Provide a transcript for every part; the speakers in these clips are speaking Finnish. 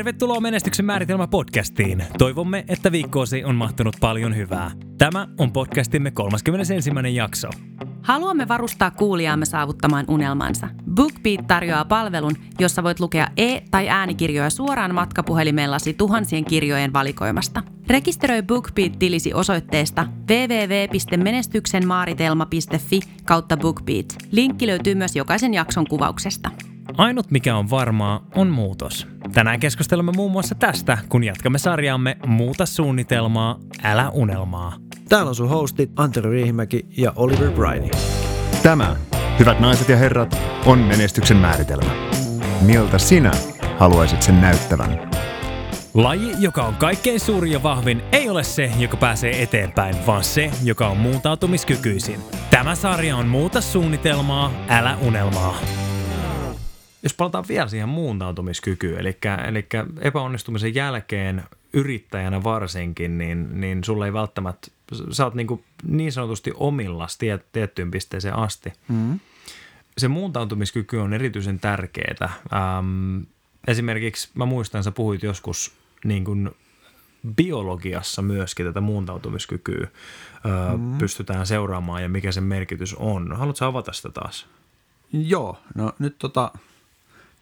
Tervetuloa Menestyksen määritelmä podcastiin. Toivomme, että viikkoosi on mahtunut paljon hyvää. Tämä on podcastimme 31. jakso. Haluamme varustaa kuulijaamme saavuttamaan unelmansa. BookBeat tarjoaa palvelun, jossa voit lukea e- tai äänikirjoja suoraan matkapuhelimellasi tuhansien kirjojen valikoimasta. Rekisteröi BookBeat-tilisi osoitteesta www.menestyksenmaaritelma.fi kautta BookBeat. Linkki löytyy myös jokaisen jakson kuvauksesta. Ainut mikä on varmaa on muutos. Tänään keskustelemme muun muassa tästä, kun jatkamme sarjaamme Muuta suunnitelmaa, älä unelmaa. Täällä on sun hostit Antero Riihimäki ja Oliver Briney. Tämä, hyvät naiset ja herrat, on menestyksen määritelmä. Miltä sinä haluaisit sen näyttävän? Laji, joka on kaikkein suurin ja vahvin, ei ole se, joka pääsee eteenpäin, vaan se, joka on muuntautumiskykyisin. Tämä sarja on Muuta suunnitelmaa, älä unelmaa. Jos palataan vielä siihen muuntautumiskykyyn, eli, eli epäonnistumisen jälkeen yrittäjänä varsinkin, niin, niin sulle ei välttämättä, sä oot niin, kuin niin sanotusti omillas tiet, tiettyyn pisteeseen asti. Mm. Se muuntautumiskyky on erityisen tärkeää. Ähm, esimerkiksi mä muistan, sä puhuit joskus niin kuin biologiassa myöskin tätä muuntautumiskykyä öö, mm. pystytään seuraamaan ja mikä sen merkitys on. Haluatko avata sitä taas? Joo, no nyt tota,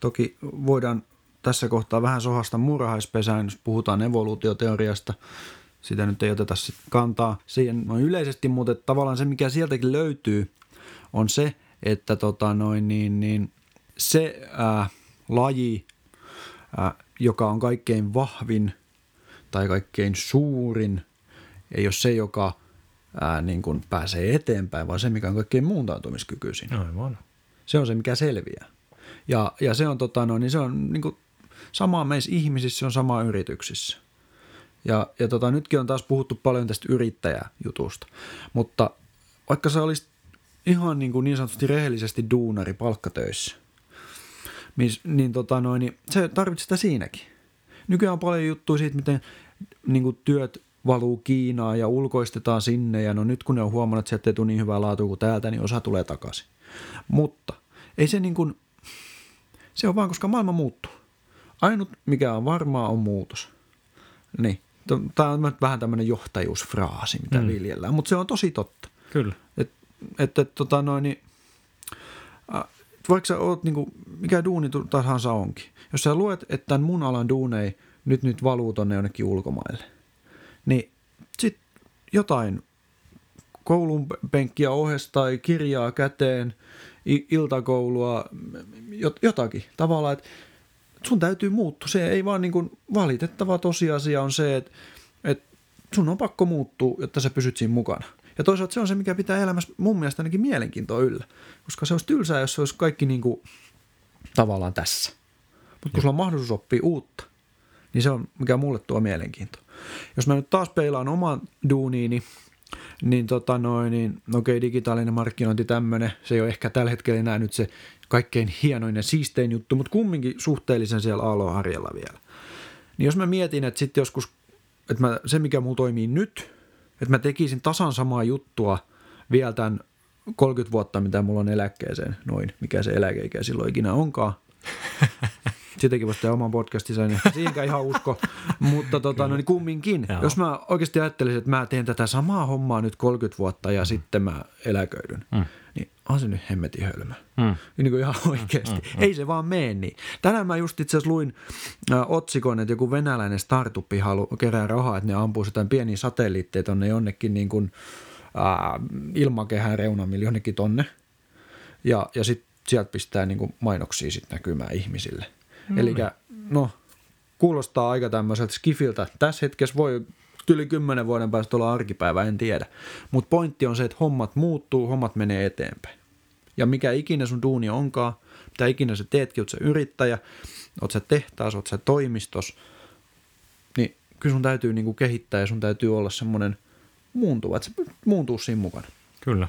toki voidaan tässä kohtaa vähän sohasta murhaispesään, jos puhutaan evoluutioteoriasta. Sitä nyt ei oteta sit kantaa siihen noin yleisesti, mutta tavallaan se, mikä sieltäkin löytyy, on se, että tota noin, niin, niin se ää, laji, ää, joka on kaikkein vahvin tai kaikkein suurin, ei ole se, joka ää, niin kuin pääsee eteenpäin, vaan se, mikä on kaikkein muuntautumiskykyisin. Aivan. Se on se, mikä selviää. Ja, ja se on, tota, no, niin se on niin kuin, sama meissä ihmisissä, se on sama yrityksissä. Ja, ja tota, nytkin on taas puhuttu paljon tästä yrittäjäjutusta, mutta vaikka sä olisit ihan niin, kuin niin sanotusti rehellisesti duunari palkkatöissä, niin, niin, tota, noin, niin se tarvitsee sitä siinäkin. Nykyään on paljon juttuja siitä, miten niin kuin työt valuu Kiinaan ja ulkoistetaan sinne ja no nyt kun ne on huomannut, että sieltä ei tule niin hyvää laatua kuin täältä, niin osa tulee takaisin. Mutta ei se niin kuin, se on vaan, koska maailma muuttuu. Ainut, mikä on varmaa, on muutos. Niin. Tämä on vähän tämmöinen johtajuusfraasi, mitä mm. viljellään, mutta se on tosi totta. Kyllä. Et, et, et, tota noin, niin, äh, vaikka sä oot, niin kuin, mikä duuni tahansa onkin, jos sä luet, että tämän mun alan duunei nyt nyt valuu tonne jonnekin ulkomaille, niin sit jotain koulun penkkiä ohesta tai kirjaa käteen, iltakoulua, jotakin. Tavallaan, että sun täytyy muuttua. Se ei vaan niin kuin valitettava tosiasia on se, että, että sun on pakko muuttua, jotta sä pysyt siinä mukana. Ja toisaalta se on se, mikä pitää elämässä mun mielestä ainakin mielenkiintoa yllä. Koska se olisi tylsää, jos se olisi kaikki niin kuin, tavallaan tässä. Mutta kun sulla on mahdollisuus oppia uutta, niin se on mikä mulle tuo mielenkiintoa. Jos mä nyt taas peilaan oman duuniini, niin tota noin, niin no okei, digitaalinen markkinointi tämmöinen, se ei ole ehkä tällä hetkellä enää nyt se kaikkein hienoin ja siistein juttu, mutta kumminkin suhteellisen siellä aaloharjalla vielä. Niin jos mä mietin, että sitten joskus, että mä, se mikä mulla toimii nyt, että mä tekisin tasan samaa juttua vielä tämän 30 vuotta, mitä mulla on eläkkeeseen, noin, mikä se eläkeikä silloin ikinä onkaan. Sitäkin voisi tehdä oman podcastinsa, niin siihenkään ihan usko. Mutta tota, no, niin kumminkin, Joo. jos mä oikeasti ajattelisin, että mä teen tätä samaa hommaa nyt 30 vuotta ja mm. sitten mä eläköidyn, mm. niin on se nyt hemmetin hölmö. Mm. Niin kuin ihan oikeasti. Mm, mm, Ei se vaan mene niin. Tänään mä just itse asiassa luin äh, otsikon, että joku venäläinen startupi halu kerää rahaa, että ne ampuu jotain pieniä satelliitteja tonne jonnekin niin kuin, äh, ilmakehän reunamille jonnekin tonne. Ja, ja sitten sieltä pistää niin kuin mainoksia sitten näkymään ihmisille. Mm. Eli no, kuulostaa aika tämmöiseltä skifiltä. Tässä hetkessä voi yli kymmenen vuoden päästä olla arkipäivä, en tiedä. Mutta pointti on se, että hommat muuttuu, hommat menee eteenpäin. Ja mikä ikinä sun duuni onkaan, mitä ikinä sä teetkin, oot sä yrittäjä, oot sä tehtaas, oot sä toimistos, niin kyllä sun täytyy niinku kehittää ja sun täytyy olla semmoinen muuntuva, että sä muuntuu siinä mukana. Kyllä.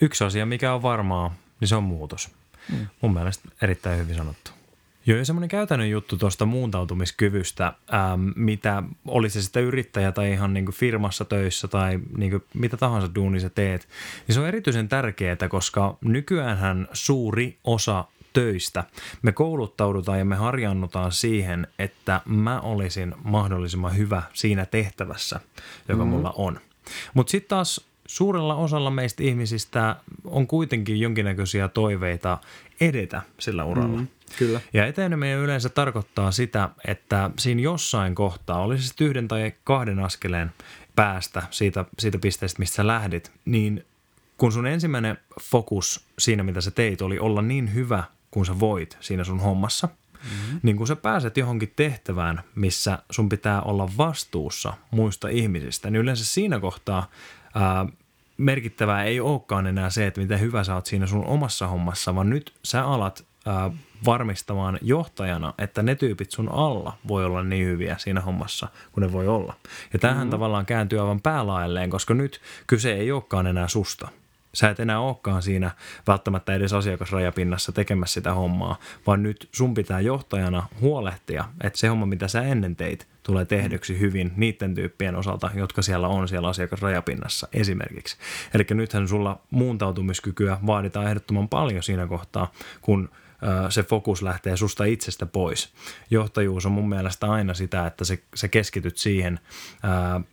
Yksi asia, mikä on varmaa, niin se on muutos. Mm. Mun mielestä erittäin hyvin sanottu. Joo, ja semmoinen käytännön juttu tuosta muuntautumiskyvystä, ähm, mitä oli se sitten yrittäjä tai ihan niin kuin firmassa töissä tai niin kuin mitä tahansa duuni sä teet, niin se on erityisen tärkeää, koska nykyäänhän suuri osa töistä. Me kouluttaudutaan ja me harjannutaan siihen, että mä olisin mahdollisimman hyvä siinä tehtävässä, joka mm-hmm. mulla on. Mutta sitten taas suurella osalla meistä ihmisistä on kuitenkin jonkinnäköisiä toiveita edetä sillä uralla. Mm, kyllä. Ja eteneminen yleensä tarkoittaa sitä, että siinä jossain kohtaa, olisi se yhden tai kahden askeleen päästä siitä, siitä pisteestä, mistä sä lähdit, niin kun sun ensimmäinen fokus siinä, mitä sä teit, oli olla niin hyvä kuin sä voit siinä sun hommassa, mm-hmm. niin kun sä pääset johonkin tehtävään, missä sun pitää olla vastuussa muista ihmisistä, niin yleensä siinä kohtaa ää, merkittävää ei olekaan enää se, että miten hyvä sä oot siinä sun omassa hommassa, vaan nyt sä alat ää, varmistamaan johtajana, että ne tyypit sun alla voi olla niin hyviä siinä hommassa kuin ne voi olla. Ja tämähän mm-hmm. tavallaan kääntyy aivan päälaelleen, koska nyt kyse ei olekaan enää susta – Sä et enää olekaan siinä välttämättä edes asiakasrajapinnassa tekemässä sitä hommaa, vaan nyt sun pitää johtajana huolehtia, että se homma, mitä sä ennen teit, tulee tehdyksi hyvin niiden tyyppien osalta, jotka siellä on siellä asiakasrajapinnassa esimerkiksi. Eli nythän sulla muuntautumiskykyä vaaditaan ehdottoman paljon siinä kohtaa, kun se fokus lähtee susta itsestä pois. Johtajuus on mun mielestä aina sitä, että se, sä keskityt siihen,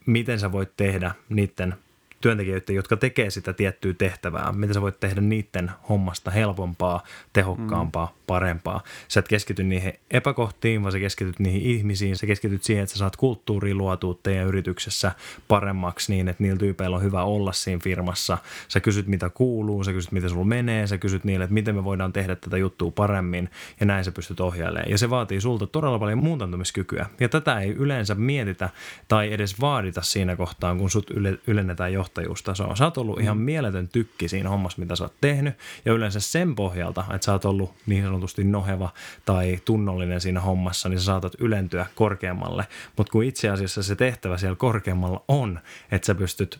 miten sä voit tehdä niiden työntekijöiden, jotka tekee sitä tiettyä tehtävää, miten sä voit tehdä niiden hommasta helpompaa, tehokkaampaa, mm. parempaa. Sä et keskity niihin epäkohtiin, vaan sä keskityt niihin ihmisiin, sä keskityt siihen, että sä saat kulttuuriin luotua teidän yrityksessä paremmaksi niin, että niillä tyypeillä on hyvä olla siinä firmassa. Sä kysyt, mitä kuuluu, sä kysyt, miten sulla menee, sä kysyt niille, että miten me voidaan tehdä tätä juttua paremmin, ja näin sä pystyt ohjailemaan. Ja se vaatii sulta todella paljon muuntantumiskykyä. Ja tätä ei yleensä mietitä tai edes vaadita siinä kohtaa, kun sut ylennetään johtajaksi johtajuustasoa. Sä oot ollut ihan mm. mieletön tykki siinä hommassa, mitä sä oot tehnyt. Ja yleensä sen pohjalta, että sä oot ollut niin sanotusti noheva tai tunnollinen siinä hommassa, niin sä saatat ylentyä korkeammalle. Mutta kun itse asiassa se tehtävä siellä korkeammalla on, että sä pystyt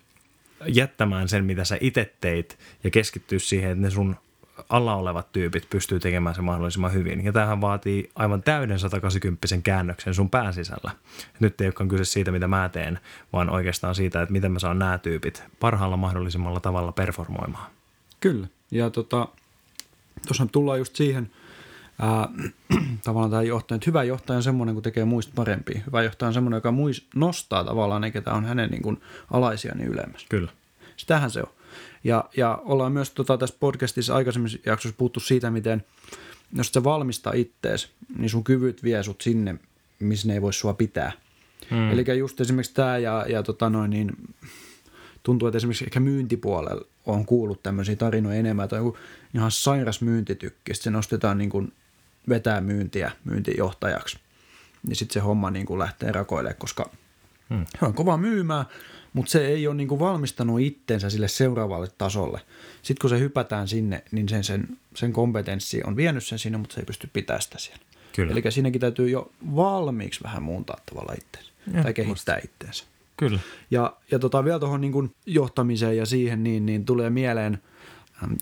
jättämään sen, mitä sä itse teit ja keskittyä siihen, että ne sun alla olevat tyypit pystyy tekemään se mahdollisimman hyvin. Ja tämähän vaatii aivan täyden 180 käännöksen sun pääsisällä. Nyt ei olekaan kyse siitä, mitä mä teen, vaan oikeastaan siitä, että miten mä saan nämä tyypit parhaalla mahdollisemmalla tavalla performoimaan. Kyllä. Ja tota, tuossa tullaan just siihen, ää, tavallaan tämä johtaja, että hyvä johtaja on semmoinen, kun tekee muista parempia. Hyvä johtaja on semmoinen, joka muist, nostaa tavallaan ne, ketä on hänen niin kuin, alaisia niin ylemmäs. Kyllä. Sitähän se on. Ja, ja ollaan myös tota, tässä podcastissa aikaisemmissa jaksossa puhuttu siitä, miten jos sä valmistaa ittees, niin sun kyvyt vie sut sinne, missä ne ei voi sua pitää. Hmm. Eli just esimerkiksi tämä ja, ja tota noin, niin tuntuu, että esimerkiksi ehkä myyntipuolella on kuullut tämmöisiä tarinoja enemmän, tai joku ihan sairas myyntitykki, se nostetaan niin kuin vetää myyntiä myyntijohtajaksi, niin sitten se homma niin kuin lähtee rakoille, koska hmm. on kova myymään, mutta se ei ole niinku valmistanut itsensä sille seuraavalle tasolle. Sitten kun se hypätään sinne, niin sen, sen, sen kompetenssi on vienyt sen sinne, mutta se ei pysty pitämään sitä siellä. Kyllä. Eli siinäkin täytyy jo valmiiksi vähän muuntaa tavallaan itseensä ja, tai kehittää musta. itseensä. Kyllä. Ja, ja tota, vielä tuohon niin johtamiseen ja siihen, niin, niin tulee mieleen,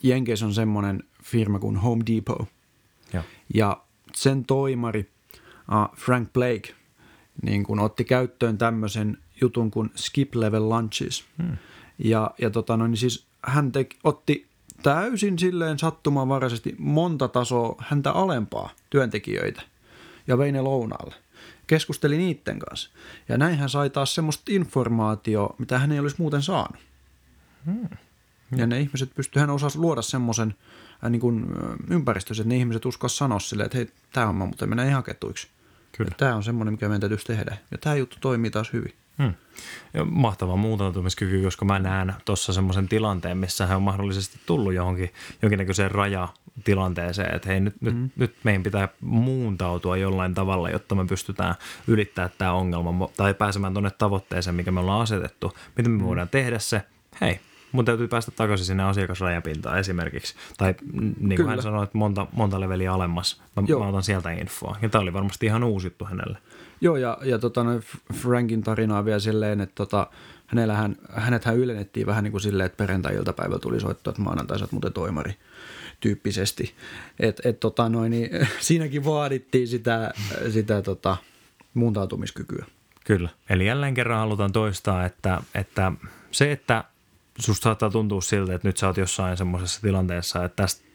Jenkeissä on semmoinen firma kuin Home Depot. Ja, ja sen toimari uh, Frank Blake niin kun otti käyttöön tämmöisen jutun kuin Skip Level Lunches. Hmm. Ja, ja tota, no, niin siis hän teki, otti täysin silleen sattumanvaraisesti monta tasoa häntä alempaa työntekijöitä ja vei ne lounaalle. Keskusteli niiden kanssa. Ja näin hän sai taas semmoista informaatiota, mitä hän ei olisi muuten saanut. Hmm. Ja ne ihmiset pysty, hän osasi luoda semmoisen äh, niin kuin, äh, ympäristössä, että ne ihmiset uskoisivat sanoa silleen, että hei, tämä on muuten menee ihan ketuiksi. Kyllä. Tämä on semmoinen, mikä meidän täytyisi tehdä. Ja tämä juttu toimii taas hyvin. Hmm. Ja mahtava muutautumiskyky, koska mä näen tuossa semmoisen tilanteen, missä hän on mahdollisesti tullut johonkin jonkinnäköiseen rajatilanteeseen, että hei nyt, hmm. nyt, nyt meidän pitää muuntautua jollain tavalla, jotta me pystytään ylittämään tämä ongelma tai pääsemään tuonne tavoitteeseen, mikä me ollaan asetettu. Miten me hmm. voidaan tehdä se? Hei, mun täytyy päästä takaisin sinne asiakasrajapintaan esimerkiksi. Tai niin kuin hän sanoi, että monta, monta leveliä alemmas. Mä, mä otan sieltä infoa. Ja tämä oli varmasti ihan uusittu hänelle. Joo, ja, ja tota, Frankin tarinaa vielä silleen, että tota, hänellähän, hänethän ylennettiin vähän niin kuin silleen, että perjantai-iltapäivällä tuli soittaa, että maanantai sä muuten toimari tyyppisesti. Et, et, tota, noin, niin, siinäkin vaadittiin sitä, sitä tota, muuntautumiskykyä. Kyllä. Eli jälleen kerran halutaan toistaa, että, että se, että susta saattaa tuntua siltä, että nyt sä oot jossain semmoisessa tilanteessa, että tästä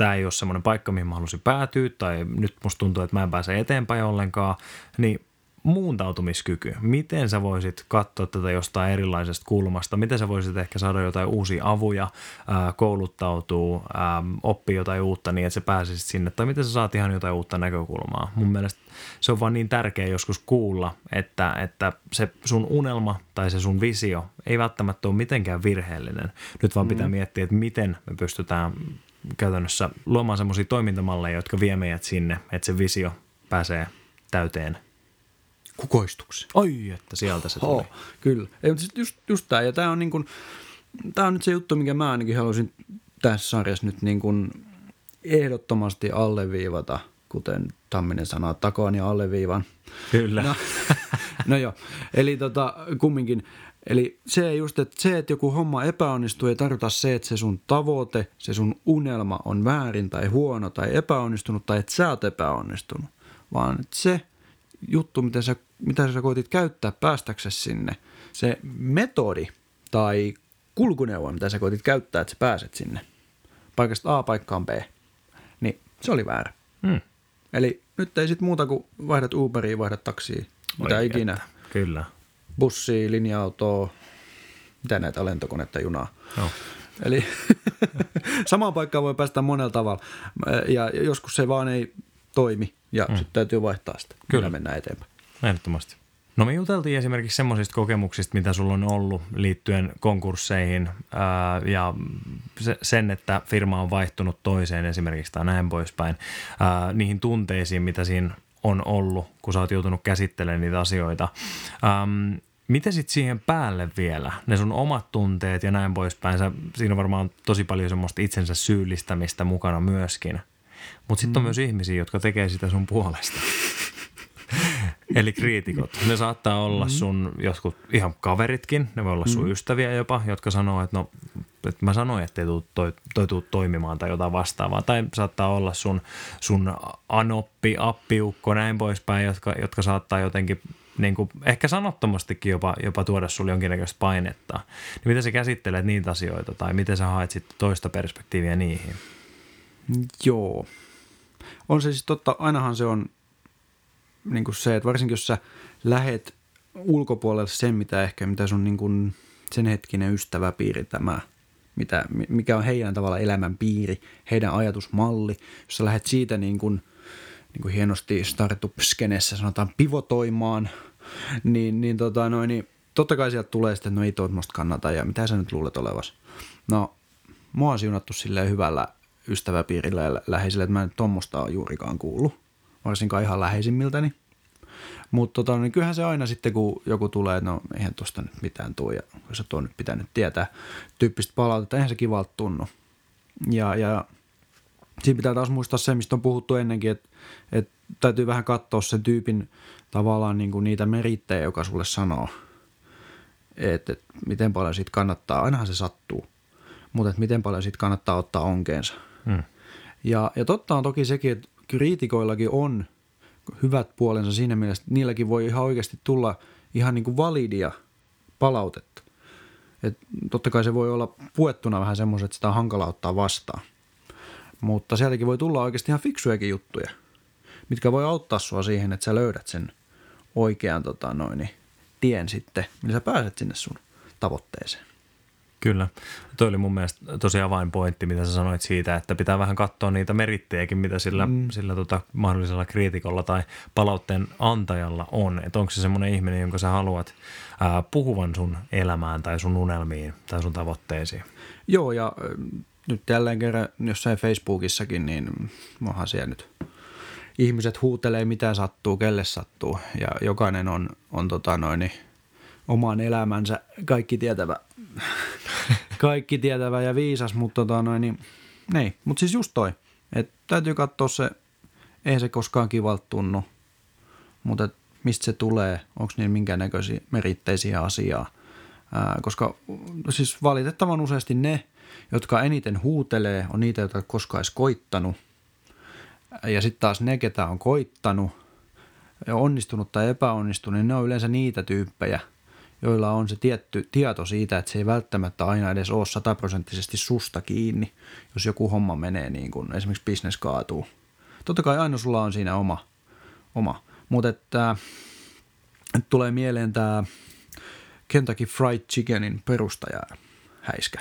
tämä ei ole semmoinen paikka, mihin mä haluaisin päätyä, tai nyt musta tuntuu, että mä en pääse eteenpäin ollenkaan, niin muuntautumiskyky. Miten sä voisit katsoa tätä jostain erilaisesta kulmasta? Miten sä voisit ehkä saada jotain uusia avuja, kouluttautua, oppia jotain uutta niin, että sä pääsisit sinne? Tai miten sä saat ihan jotain uutta näkökulmaa? Mun mielestä se on vaan niin tärkeä joskus kuulla, että, että se sun unelma tai se sun visio ei välttämättä ole mitenkään virheellinen. Nyt vaan pitää mm. miettiä, että miten me pystytään käytännössä luomaan semmoisia toimintamalleja, jotka vie meidät sinne, että se visio pääsee täyteen kukoistuksen. Oi, että sieltä se tuli. Oh, kyllä. Ei, mutta just, just tämä, ja tämä on, niin kuin, tämä on nyt se juttu, mikä mä ainakin haluaisin tässä sarjassa nyt niin kuin ehdottomasti alleviivata, kuten Tamminen sanoo, takoan ja alleviivan. Kyllä. No, no joo, eli tota, kumminkin, Eli se just, että se, että joku homma epäonnistuu, ei tarkoita se, että se sun tavoite, se sun unelma on väärin tai huono tai epäonnistunut tai että sä oot epäonnistunut, vaan että se juttu, mitä sä, mitä sä koitit käyttää päästäksesi sinne, se metodi tai kulkuneuvo, mitä sä koitit käyttää, että sä pääset sinne paikasta A paikkaan B, niin se oli väärä. Hmm. Eli nyt ei sit muuta kuin vaihdat Uberiin, vaihdat taksiin, mitä ikinä. Kyllä. Bussi, linja-autoa, mitä näitä lentokonetta, junaa. No. Eli samaan paikkaan voi päästä monella tavalla ja joskus se vaan ei toimi ja mm. sitten täytyy vaihtaa sitä, Kyllä. mennään eteenpäin. Ehdottomasti. No me juteltiin esimerkiksi semmoisista kokemuksista, mitä sulla on ollut liittyen konkursseihin ää, ja se, sen, että firma on vaihtunut toiseen esimerkiksi tai näin poispäin. Ää, niihin tunteisiin, mitä siinä on ollut, kun sä oot joutunut käsittelemään niitä asioita. Ähm, Miten sitten siihen päälle vielä, ne sun omat tunteet ja näin poispäin, sä, siinä on varmaan tosi paljon semmoista itsensä syyllistämistä mukana myöskin. Mutta sitten on mm. myös ihmisiä, jotka tekee sitä sun puolesta. Eli kriitikot. Ne saattaa olla mm. sun jotkut ihan kaveritkin, ne voi olla sun mm. ystäviä jopa, jotka sanoo, että no, että mä sanoin, että ei tuu, toi, toi tuu toimimaan tai jotain vastaavaa. Tai saattaa olla sun, sun anoppi, appiukko, näin poispäin, jotka, jotka saattaa jotenkin niin kuin, ehkä sanottomastikin jopa, jopa tuoda sulle jonkinnäköistä painetta. Niin miten sä käsittelet niitä asioita tai miten sä haet sitten toista perspektiiviä niihin? Joo. On se siis totta, ainahan se on niin kuin se, että varsinkin jos sä lähet ulkopuolelle sen, mitä ehkä, mitä sun niin kuin sen hetkinen ystäväpiiri tämä, mitä, mikä on heidän tavalla elämänpiiri, heidän ajatusmalli, jos sä lähdet siitä niin kuin, niin kuin hienosti startup-skenessä sanotaan pivotoimaan, niin, niin, tota noin, niin totta kai sieltä tulee sitten, no ei toi kannata ja mitä sä nyt luulet olevas. No, mua on siunattu silleen hyvällä ystäväpiirillä ja läheisillä, että mä en tuommoista ole juurikaan kuullut, varsinkaan ihan läheisimmiltäni. Mutta tota, niin kyllähän se aina sitten, kun joku tulee, että no eihän tuosta nyt mitään tule, ja jos tuo nyt pitänyt tietää tyyppistä palautetta, eihän se kivalta tunnu. Ja, ja siinä pitää taas muistaa se, mistä on puhuttu ennenkin, että, että täytyy vähän katsoa sen tyypin tavallaan niin kuin niitä merittejä, joka sulle sanoo, että, että miten paljon siitä kannattaa, ainahan se sattuu, mutta että miten paljon siitä kannattaa ottaa onkeensa – Mm. Ja, ja totta on toki sekin, että kriitikoillakin on hyvät puolensa siinä mielessä, että niilläkin voi ihan oikeasti tulla ihan niin kuin validia palautetta. Et totta kai se voi olla puettuna vähän semmoiset, että sitä on hankala ottaa vastaan. Mutta sieltäkin voi tulla oikeasti ihan fiksujakin juttuja, mitkä voi auttaa sua siihen, että sä löydät sen oikean tota noin, tien sitten, millä sä pääset sinne sun tavoitteeseen. Kyllä. Toi oli mun mielestä tosi avainpointti, mitä sä sanoit siitä, että pitää vähän katsoa niitä merittejäkin, mitä sillä, mm. sillä tota, mahdollisella kriitikolla tai palautteen antajalla on. Että onko se semmoinen ihminen, jonka sä haluat ää, puhuvan sun elämään tai sun unelmiin tai sun tavoitteisiin. Joo, ja nyt jälleen kerran jossain Facebookissakin, niin onhan siellä nyt ihmiset huutelee mitä sattuu, kelle sattuu. Ja jokainen on, on tota noin, oman elämänsä kaikki tietävä kaikki tietävä ja viisas, mutta tota noin, niin, niin. Mut siis just toi, että täytyy katsoa se, ei se koskaan kivalta tunnu, mutta mistä se tulee, onko niin minkäännäköisiä meritteisiä asiaa. Ää, koska siis valitettavan useasti ne, jotka eniten huutelee, on niitä, jotka koskaan edes koittanut. Ja sitten taas ne, ketä on koittanut, ja onnistunut tai epäonnistunut, niin ne on yleensä niitä tyyppejä, joilla on se tietty tieto siitä, että se ei välttämättä aina edes ole sataprosenttisesti susta kiinni, jos joku homma menee niin kuin esimerkiksi business kaatuu. Totta kai aina sulla on siinä oma, oma. mutta että, että tulee mieleen tämä Kentucky Fried Chickenin perustaja häiskä.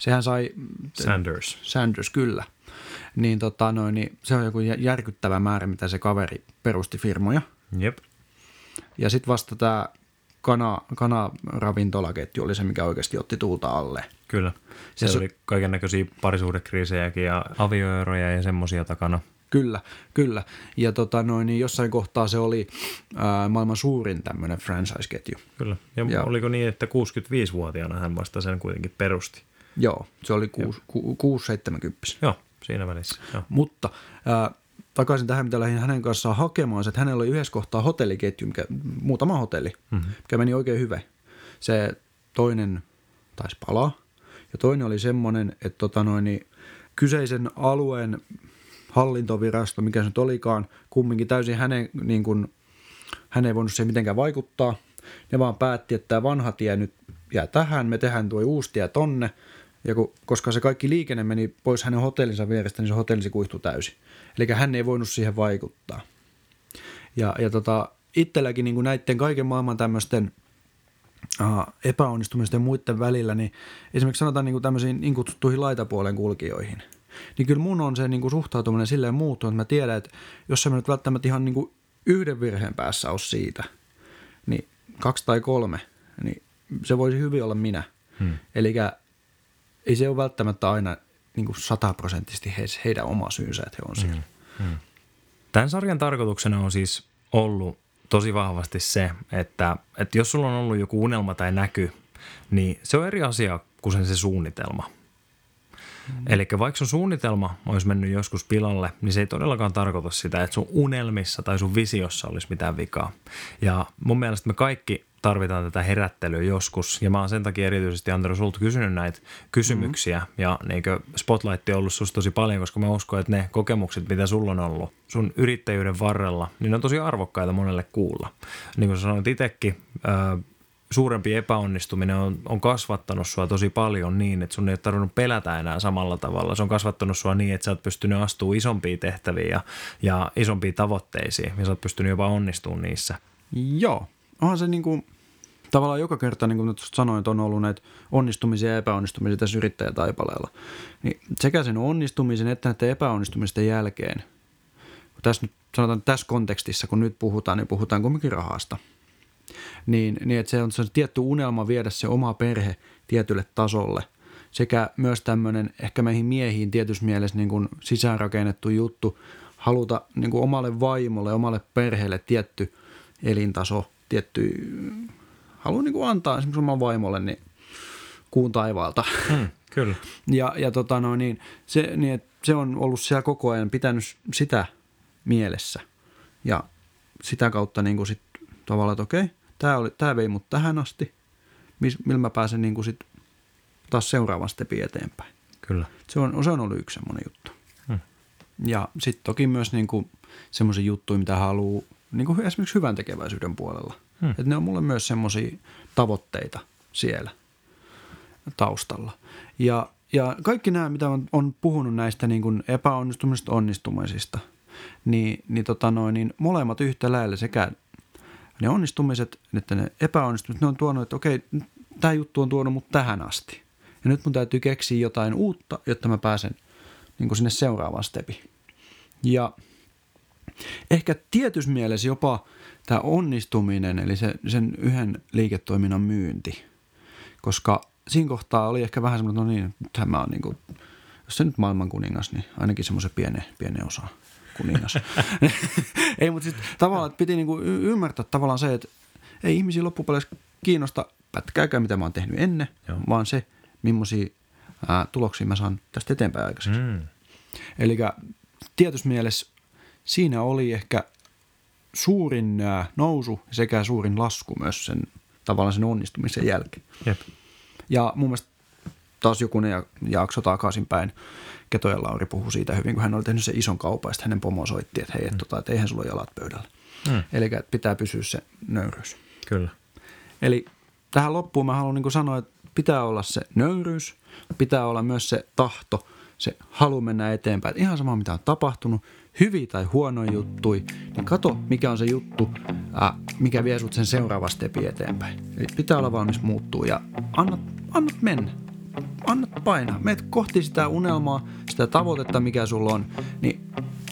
Sehän sai... Sanders. Sanders, kyllä. Niin, tota, noin, niin se on joku järkyttävä määrä, mitä se kaveri perusti firmoja. Jep. Ja sitten vasta tämä kana, kanaravintolaketju oli se, mikä oikeasti otti tuulta alle. Kyllä. Se- oli kaiken näköisiä parisuhdekriisejäkin ja avioeroja ja semmoisia takana. Kyllä, kyllä. Ja tota, noin, niin jossain kohtaa se oli ää, maailman suurin tämmöinen franchise-ketju. Kyllä. Ja Joo. oliko niin, että 65-vuotiaana hän vasta sen kuitenkin perusti? Joo, se oli 6-70. Joo, siinä välissä. Joo. Mutta ää, takaisin tähän, mitä lähdin hänen kanssaan hakemaan, että hänellä oli yhdessä kohtaa hotelliketju, mikä, muutama hotelli, mm-hmm. mikä meni oikein hyvin. Se toinen taisi palaa ja toinen oli semmoinen, että tota noin, niin kyseisen alueen hallintovirasto, mikä se nyt olikaan, kumminkin täysin hänen, niin kuin, hän ei voinut siihen mitenkään vaikuttaa. Ne vaan päätti, että tämä vanha tie nyt jää tähän, me tehdään tuo uusi tie tonne. Ja kun, koska se kaikki liikenne meni pois hänen hotellinsa vierestä, niin se hotelli kuihtui täysin. Eli hän ei voinut siihen vaikuttaa. Ja, ja tota, itselläkin niin näiden kaiken maailman tämmöisten uh, epäonnistumisten ja muiden välillä, niin esimerkiksi sanotaan niin kuin tämmöisiin niin kutsuttuihin laitapuolen kulkijoihin, niin kyllä mun on se niin kuin suhtautuminen silleen muuttunut, että mä tiedän, että jos sä nyt välttämättä ihan niin kuin yhden virheen päässä ole siitä, niin kaksi tai kolme, niin se voisi hyvin olla minä. Hmm. Eli ei se ole välttämättä aina niin kuin sataprosenttisesti he, heidän oma syynsä, että he on siellä. Hmm. Tämän sarjan tarkoituksena on siis ollut tosi vahvasti se, että, että jos sulla on ollut joku unelma tai näky, niin se on eri asia kuin sen se suunnitelma. Mm. Eli vaikka sun suunnitelma olisi mennyt joskus pilalle, niin se ei todellakaan tarkoita sitä, että sun unelmissa tai sun visiossa olisi mitään vikaa. Ja mun mielestä me kaikki tarvitaan tätä herättelyä joskus, ja mä oon sen takia erityisesti Antero sulta kysynyt näitä kysymyksiä, mm-hmm. ja niin Spotlight on ollut susta tosi paljon, koska mä uskon, että ne kokemukset, mitä sulla on ollut sun yrittäjyyden varrella, niin ne on tosi arvokkaita monelle kuulla. Niin kuin sä sanoit itsekin, suurempi epäonnistuminen on, on kasvattanut sua tosi paljon niin, että sun ei ole tarvinnut pelätä enää samalla tavalla. Se on kasvattanut sua niin, että sä oot pystynyt astumaan isompiin tehtäviin ja, ja isompiin tavoitteisiin, ja sä oot pystynyt jopa onnistumaan niissä. Joo, onhan se niin kuin, tavallaan joka kerta, niin kuin sanoin, että on ollut näitä onnistumisia ja epäonnistumisia tässä yrittäjätaipaleella. Niin sekä sen onnistumisen että näiden epäonnistumisten jälkeen, kun tässä nyt sanotaan tässä kontekstissa, kun nyt puhutaan, niin puhutaan kumminkin rahasta. Niin, niin että se on se tietty unelma viedä se oma perhe tietylle tasolle. Sekä myös tämmöinen ehkä meihin miehiin tietyssä mielessä niin kuin sisäänrakennettu juttu, haluta niin kuin omalle vaimolle, omalle perheelle tietty elintaso, tietty, haluan niin kuin antaa esimerkiksi oman vaimolle niin kuun taivaalta. Hmm, kyllä. Ja, ja tota no, niin, se, niin, että se on ollut siellä koko ajan pitänyt sitä mielessä. Ja sitä kautta niin kuin sit tavallaan, että okei, tämä, oli, tämä vei mut tähän asti, mis, millä mä pääsen niin kuin sit taas seuraavan stepin eteenpäin. Kyllä. Se on, se on ollut yksi semmoinen juttu. Hmm. Ja sitten toki myös niin kuin semmoisia juttuja, mitä haluaa niin kuin esimerkiksi hyvän tekeväisyyden puolella. Hmm. Että ne on mulle myös semmoisia tavoitteita siellä taustalla. Ja, ja kaikki nämä, mitä on, on puhunut näistä niin kuin epäonnistumisista, onnistumisista, niin, niin, tota noin, niin molemmat yhtä lailla sekä ne onnistumiset että ne epäonnistumiset, ne on tuonut, että okei, tämä juttu on tuonut mut tähän asti. Ja nyt mun täytyy keksiä jotain uutta, jotta mä pääsen niin kuin sinne seuraavaan stepiin. Ja ehkä tietyssä mielessä jopa tämä onnistuminen, eli se, sen yhden liiketoiminnan myynti, koska siinä kohtaa oli ehkä vähän semmoinen, no niin, nythän mä oon niin kuin, jos se nyt maailman kuningas, niin ainakin semmoisen pienen, pienen osa kuningas. ei, mutta sitten tavallaan piti niinku ymmärtää tavallaan se, että ei ihmisiä loppupeleissä kiinnosta pätkääkään, mitä mä oon tehnyt ennen, Joo. vaan se, millaisia ää, tuloksia mä saan tästä eteenpäin aikaiseksi. Mm. Eli tietyssä mielessä siinä oli ehkä suurin ää, nousu sekä suurin lasku myös sen tavallaan sen onnistumisen jälkeen. Jep. Ja mun mielestä taas joku ne jakso takaisinpäin, Ketoja Lauri puhui siitä hyvin, kun hän oli tehnyt sen ison kaupan, ja hänen pomo soitti, että hei, et, tota, että eihän sulla ole jalat pöydällä. Mm. Eli pitää pysyä se nöyryys. Kyllä. Eli tähän loppuun mä haluan niin sanoa, että pitää olla se nöyryys, pitää olla myös se tahto, se halu mennä eteenpäin. Ihan sama mitä on tapahtunut, hyviä tai huonoja juttui, niin kato mikä on se juttu, ää, mikä vie sut sen seuraava stepi eteenpäin. Eli pitää olla valmis muuttuu ja annat, annat mennä. Annat painaa. Meet kohti sitä unelmaa, sitä tavoitetta, mikä sulla on, niin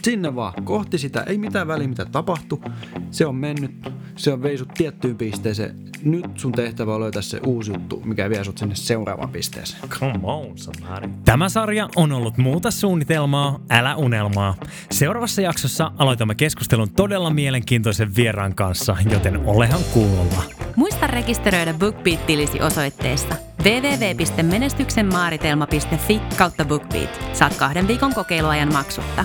sinne vaan, kohti sitä, ei mitään väliä mitä tapahtuu. Se on mennyt, se on veisut tiettyyn pisteeseen. Nyt sun tehtävä on löytää se uusi juttu, mikä vie sut sinne seuraavaan pisteeseen. Come on, somebody. Tämä sarja on ollut muuta suunnitelmaa, älä unelmaa. Seuraavassa jaksossa aloitamme keskustelun todella mielenkiintoisen vieraan kanssa, joten olehan kuulolla. Muista rekisteröidä BookBeat-tilisi osoitteessa www.menestyksenmaaritelma.fi kautta BookBeat. Saat kahden viikon kokeiluajan maksutta.